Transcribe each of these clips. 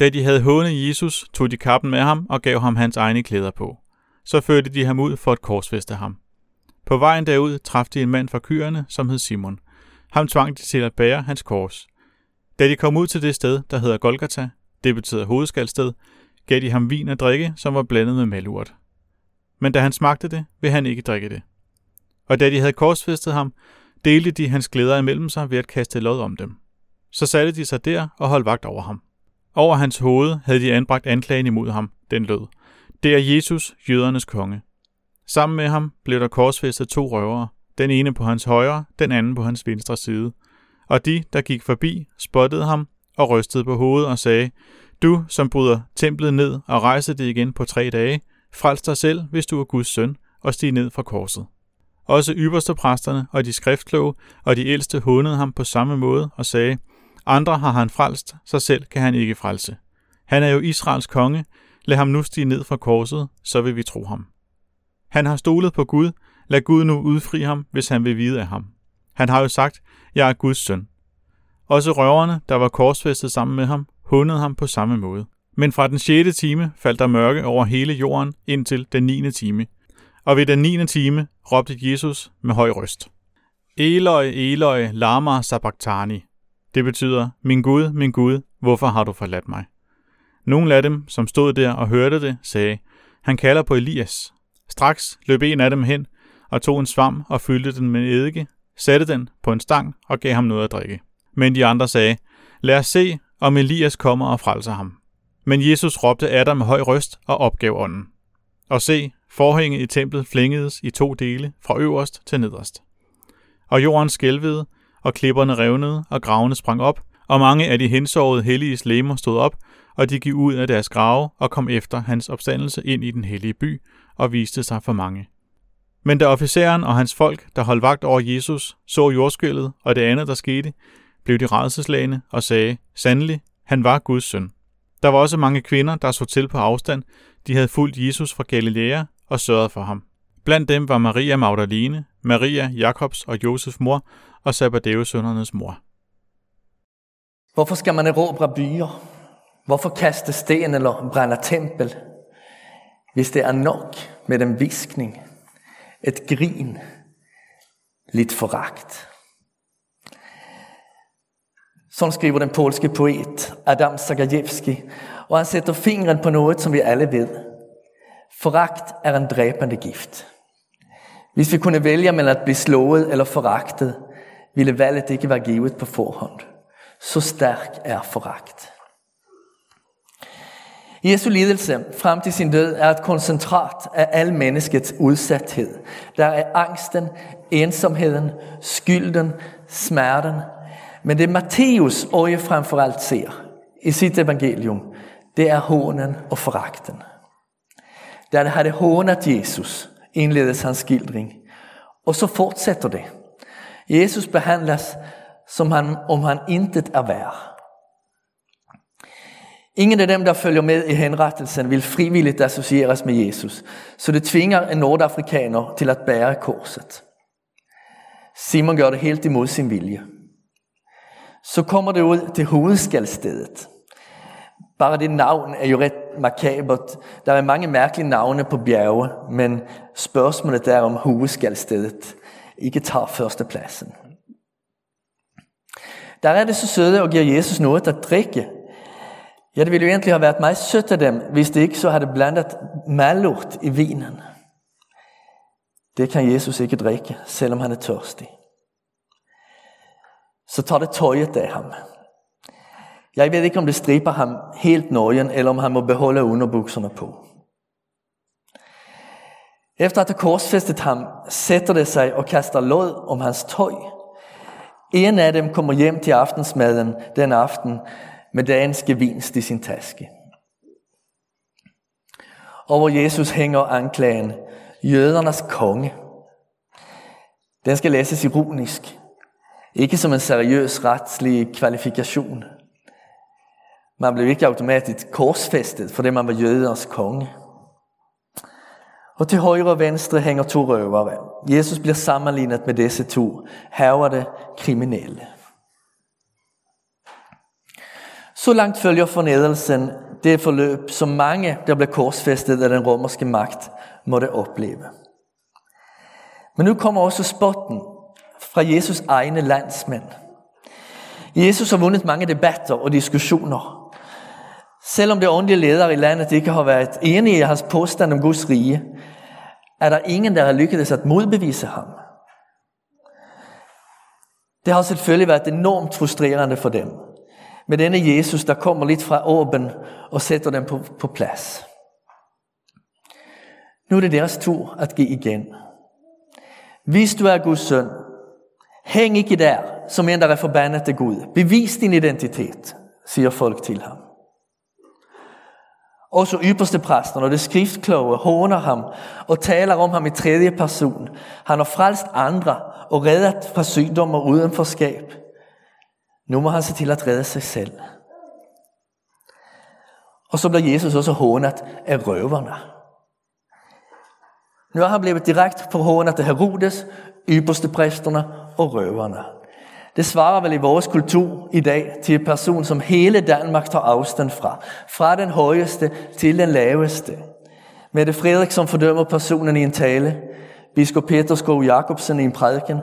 Da de havde hånet Jesus, tog de kappen med ham og gav ham hans egne klæder på. Så førte de ham ud for at korsfeste ham. På vejen derud traf de en mand fra kyerne, som hed Simon. Ham tvang de til at bære hans kors. Da de kom ud til det sted, der hedder Golgata, det betyder hovedskalsted, gav de ham vin at drikke, som var blandet med malurt. Men da han smagte det, ville han ikke drikke det. Og da de havde korsfæstet ham, delte de hans glæder imellem sig ved at kaste lod om dem. Så satte de sig der og holdt vagt over ham. Over hans hoved havde de anbragt anklagen imod ham, den lød. Det er Jesus, jødernes konge. Sammen med ham blev der korsfæstet to røvere, den ene på hans højre, den anden på hans venstre side. Og de, der gik forbi, spottede ham og rystede på hovedet og sagde, Du, som bryder templet ned og rejser det igen på tre dage, frels dig selv, hvis du er Guds søn, og stig ned fra korset. Også ypperste præsterne og de skriftkloge og de ældste hånede ham på samme måde og sagde, andre har han frelst, sig selv kan han ikke frelse. Han er jo Israels konge, lad ham nu stige ned fra korset, så vil vi tro ham. Han har stolet på Gud, lad Gud nu udfri ham, hvis han vil vide af ham. Han har jo sagt, jeg er Guds søn. Også røverne, der var korsfæstet sammen med ham, hundede ham på samme måde. Men fra den 6. time faldt der mørke over hele jorden indtil den 9. time. Og ved den 9. time råbte Jesus med høj røst. Eloi, Eloi, lama sabachthani. Det betyder, min Gud, min Gud, hvorfor har du forladt mig? Nogle af dem, som stod der og hørte det, sagde, han kalder på Elias. Straks løb en af dem hen og tog en svam og fyldte den med eddike, satte den på en stang og gav ham noget at drikke. Men de andre sagde, lad os se, om Elias kommer og frelser ham. Men Jesus råbte af dem med høj røst og opgav ånden. Og se, forhænget i templet flængedes i to dele, fra øverst til nederst. Og jorden skælvede, og klipperne revnede, og gravene sprang op, og mange af de hensovede hellige lemmer stod op, og de gik ud af deres grave og kom efter hans opstandelse ind i den hellige by og viste sig for mange. Men da officeren og hans folk, der holdt vagt over Jesus, så jordskælvet og det andet, der skete, blev de redselslagende og sagde, sandelig, han var Guds søn. Der var også mange kvinder, der så til på afstand. De havde fulgt Jesus fra Galilea og sørget for ham. Blandt dem var Maria Magdalene, Maria, Jakobs og Josef mor og Zebedeus sønnernes mor. Hvorfor skal man erobre byer? Hvorfor kaste sten eller brænde tempel? Hvis det er nok med en viskning, et grin, lidt foragt. Sådan skriver den polske poet Adam Zagajewski, og han sætter fingeren på noget, som vi alle ved. Foragt er en dræbende gift. Hvis vi kunne vælge mellem at blive slået eller foragtet, ville valget ikke være givet på forhånd. Så stærk er foragt. Jesu lidelse frem til sin død er et koncentrat af al menneskets udsathed. Der er angsten, ensomheden, skylden, smerten. Men det Matteus øje frem for alt ser i sit evangelium, det er hånen og foragten. Da det havde hånet Jesus, indledes hans skildring. Og så fortsætter det. Jesus behandles som han, om han intet er værd. Ingen af dem, der følger med i henrettelsen, vil frivilligt associeres med Jesus, så det tvinger en nordafrikaner til at bære korset. Simon gør det helt imod sin vilje. Så kommer det ud til hovedskældstedet. Bare det navn er jo ret makabert. Der er mange mærkelige navne på bjerge, men spørgsmålet er om hovedskaldstedet ikke tager førstepladsen. Der er det så søde og giver Jesus noget at drikke. Ja, det ville jo egentlig have været meget sødt af dem, hvis det ikke så havde blandet malort i vinen. Det kan Jesus ikke drikke, selvom han er tørstig. Så tager det tøjet af ham. Jeg ved ikke, om det striber ham helt nøgen, eller om han må beholde underbukserne på. Efter at have korsfæstet ham, sætter det sig og kaster lod om hans tøj. En af dem kommer hjem til aftensmaden den aften med dagens gevinst i sin taske. Over Jesus hænger anklagen, jødernes konge. Den skal læses ironisk, ikke som en seriøs retslig kvalifikation. Man blev ikke automatisk korsfæstet, fordi man var jøders konge. Og til højre og venstre hænger to røvere. Jesus bliver sammenlignet med disse to. Her var det kriminelle. Så langt følger fornedelsen det forløb, som mange, der blev korsfæstet af den romerske magt, måtte opleve. Men nu kommer også spotten fra Jesus egne landsmænd. Jesus har vundet mange debatter og diskussioner. Selvom de åndelige ledere i landet ikke har været enige i hans påstand om Guds rige, er der ingen, der har lykkedes at modbevise ham. Det har selvfølgelig været enormt frustrerende for dem. Med denne Jesus, der kommer lidt fra åben og sætter dem på, på plads. Nu er det deres tur at give igen. Hvis du er Guds søn, hæng ikke der, som en, der er forbandet til Gud. Bevis din identitet, siger folk til ham. Også ypperste præsten og det skriftkloge håner ham og taler om ham i tredje person. Han har frelst andre og reddet fra sygdom og udenforskab. Nu må han se til at redde sig selv. Og så bliver Jesus også hånet af røverne. Nu er han blevet direkte forhånet af Herodes, ypperste præsterne og røverne. Det svarer vel i vores kultur i dag til en person, som hele Danmark tager afstand fra. Fra den højeste til den laveste. Mette Frederik, som fordømmer personen i en tale. Biskop Peter Skov Jacobsen i en prædiken.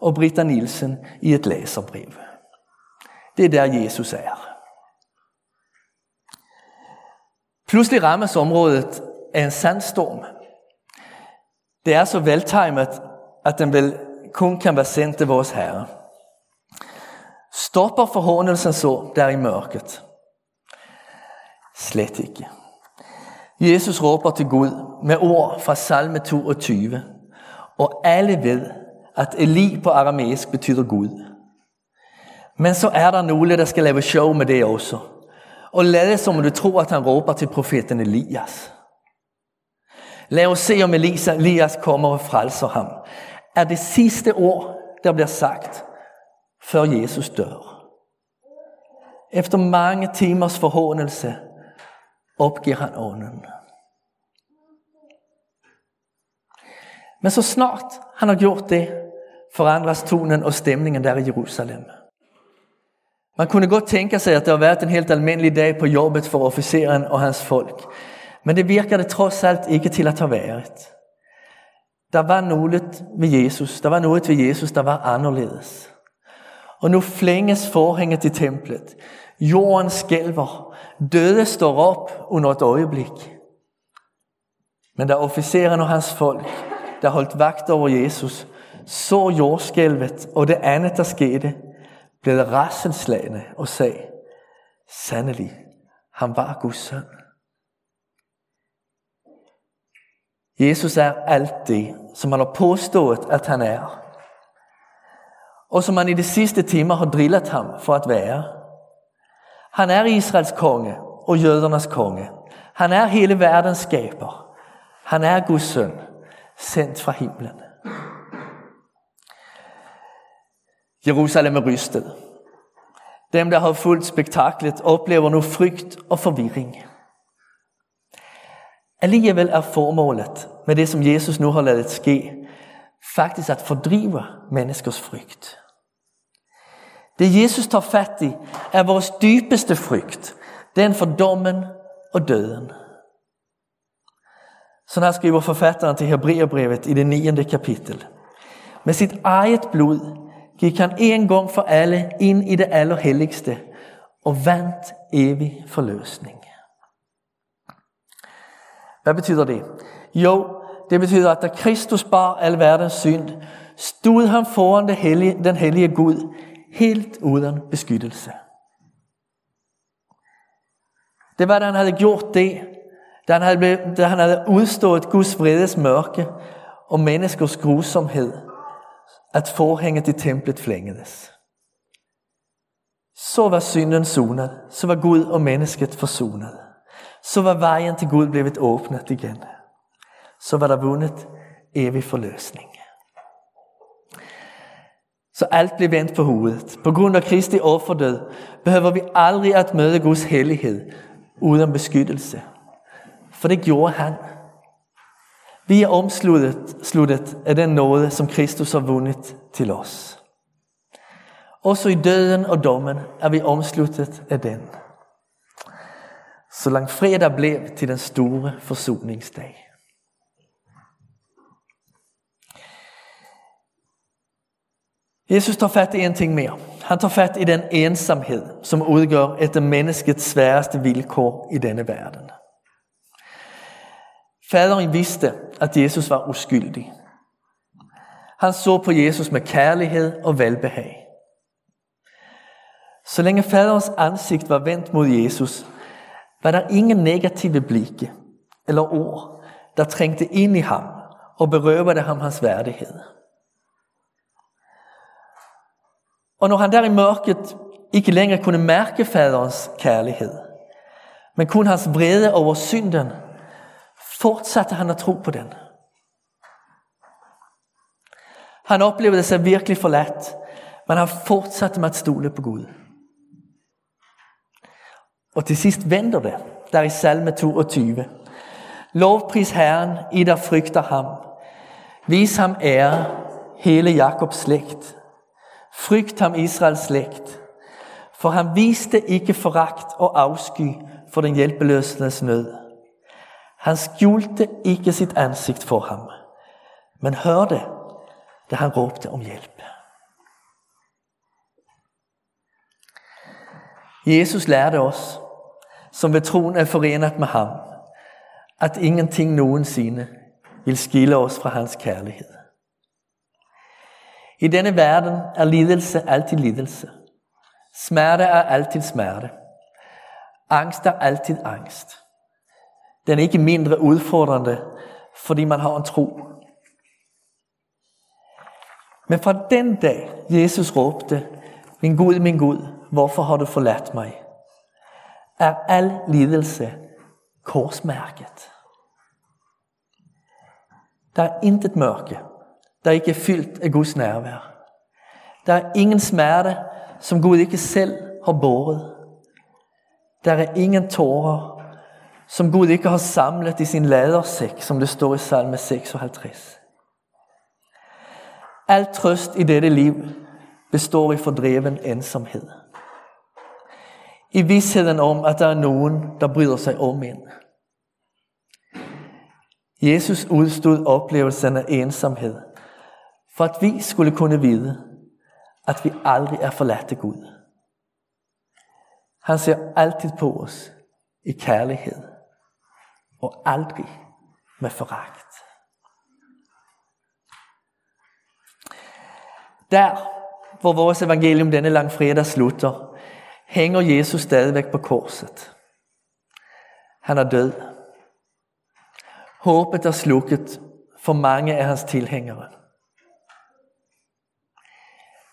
Og Britta Nielsen i et læserbrev. Det er der Jesus er. Pludselig rammes området af en sandstorm. Det er så veltimet, at den vel kun kan være sendt til vores Herre. Stopper forhåndelsen så der i mørket? Slet ikke. Jesus råber til Gud med ord fra salme 22, og alle ved, at Eli på aramæisk betyder Gud. Men så er der nogle, der skal lave show med det også. Og lade som du tror, at han råber til profeten Elias. Lad os se, om Elias kommer og frelser ham. Er det sidste ord, der bliver sagt, før Jesus dør. Efter mange timers forhåndelse opgiver han ånden. Men så snart han har gjort det, forandres tonen og stemningen der i Jerusalem. Man kunne godt tænke sig, at det har været en helt almindelig dag på jobbet for officeren og hans folk. Men det virker det trods alt ikke til at have været. Der var noget ved Jesus, der var noget ved Jesus, der var anderledes. Og nu flænges forhænget i templet. Jorden skælver. Døde står op under et øjeblik. Men da officeren og hans folk, der holdt vagt over Jesus, så jordskælvet og det andet, der skete, blev rasselslagende og sagde, sandelig, han var Guds søn. Jesus er alt det, som han har påstået, at han er og som man i de sidste timer har drillet ham for at være. Han er Israels konge og jødernes konge. Han er hele verdens skaber. Han er Guds søn, sendt fra himlen. Jerusalem er rystet. Dem, der har fulgt spektaklet, oplever nu frygt og forvirring. Alligevel er formålet med det, som Jesus nu har lavet ske, faktisk at fordrive menneskers frygt. Det Jesus tar fat i, er vores dybeste frygt. Den for dommen og døden. Så her skriver forfatteren til Hebreerbrevet i det 9. kapitel. Med sit eget blod gik han en gang for alle ind i det allerhelligste og vandt evig forløsning. Hvad betyder det? Jo, det betyder, at da Kristus bar al verdens synd, stod han foran det hellige, den hellige Gud, helt uden beskyttelse. Det var, da han havde gjort det, da han havde, da han havde udstået Guds vredes mørke og menneskers grusomhed, at forhænget i templet flængedes. Så var synden sonet, så var Gud og mennesket forsonet. Så var vejen til Gud blevet åbnet igen så var der vundet evig forløsning. Så alt blev vendt på hovedet. På grund af Kristi offerdød behøver vi aldrig at møde Guds hellighed uden beskyttelse. For det gjorde han. Vi er omsluttet sluttet af den nåde, som Kristus har vundet til os. Også i døden og dommen er vi omsluttet af den. Så langfredag blev til den store forsoningsdag. Jesus tar fat i en ting mere. Han tar fat i den ensomhed, som udgør et af menneskets sværeste vilkår i denne verden. Faderen vidste, at Jesus var uskyldig. Han så på Jesus med kærlighed og velbehag. Så længe faderens ansigt var vendt mod Jesus, var der ingen negative blikke eller ord, der trængte ind i ham og berøvede ham hans værdighed. Og når han der i mørket ikke længere kunne mærke faderens kærlighed, men kun hans vrede over synden, fortsatte han at tro på den. Han oplevede sig virkelig forladt, men han fortsatte med at stole på Gud. Og til sidst vender det, der i salme 22. Lovpris Herren, I der frygter ham. Vis ham ære, hele Jakobs slægt. Frygt ham Israels slægt. For han viste ikke foragt og afsky for den hjælpeløsnes nød. Han skjulte ikke sit ansigt for ham, men hørte, da han råbte om hjælp. Jesus lærte os, som ved troen er forenet med ham, at ingenting nogensinde vil skille os fra hans kærlighed. I denne verden er lidelse altid lidelse. Smerte er altid smerte. Angst er altid angst. Den er ikke mindre udfordrende, fordi man har en tro. Men fra den dag, Jesus råbte, min Gud, min Gud, hvorfor har du forladt mig? Er al lidelse korsmærket. Der er intet mørke, der ikke er fyldt af Guds nærvær. Der er ingen smerte, som Gud ikke selv har båret. Der er ingen tårer, som Gud ikke har samlet i sin ladersæk, som det står i salme 56. Al trøst i dette liv består i fordreven ensomhed. I vidsheden om, at der er nogen, der bryder sig om en. Jesus udstod oplevelsen af ensomhed, for at vi skulle kunne vide, at vi aldrig er forladt af Gud. Han ser altid på os i kærlighed, og aldrig med foragt. Der, hvor vores evangelium denne langfredag slutter, hænger Jesus stadigvæk på korset. Han er død. Håbet er slukket for mange af hans tilhængere.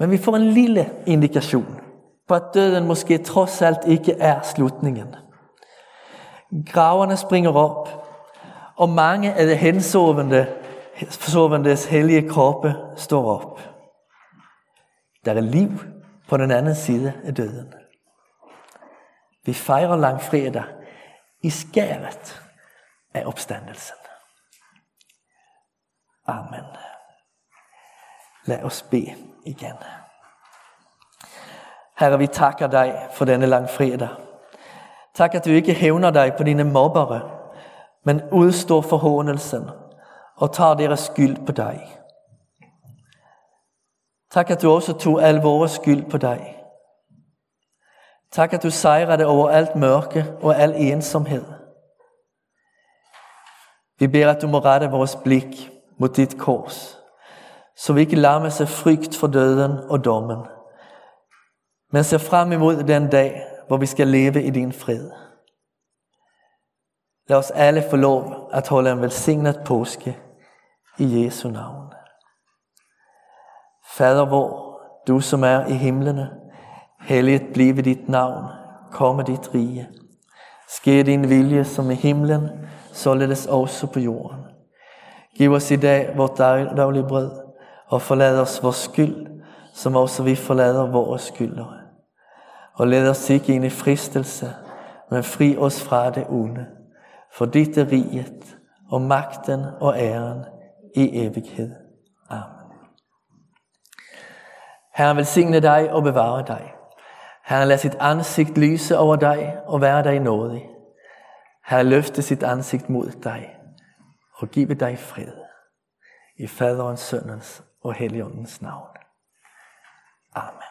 Men vi får en lille indikation på at døden måske trods alt ikke er slutningen. Graverne springer op, og mange af de hensovende, hellige kroppe står op. Der er liv på den anden side af døden. Vi fejrer langfredag i skæret af opstandelsen. Amen. Lad os bede igen. Herre, vi takker dig for denne langfredag. Tak, at du ikke hævner dig på dine mobbere, men udstår forhånelsen og tager deres skyld på dig. Tak, at du også tog al vores skyld på dig. Tak, at du sejrede over alt mørke og al ensomhed. Vi beder, at du må rette vores blik mod dit kors, så vi ikke lammes af frygt for døden og dommen, men ser frem imod den dag, hvor vi skal leve i din fred. Lad os alle få lov at holde en velsignet påske i Jesu navn. Fader vor, du som er i himlene, helliget blive dit navn, komme dit rige. Ske din vilje som i himlen, således også på jorden. Giv os i dag vort daglige brød, og forlad os vores skyld, som også vi forlader vores skyldere. Og lad os ikke ind i fristelse, men fri os fra det onde. For dit er riget, og magten og æren i evighed. Amen. Herren velsigne dig og bevare dig. Herren lad sit ansigt lyse over dig og være dig nådig. Herren løfte sit ansigt mod dig og give dig fred. I Faderens, Søndens og Helligåndens navn. Amen.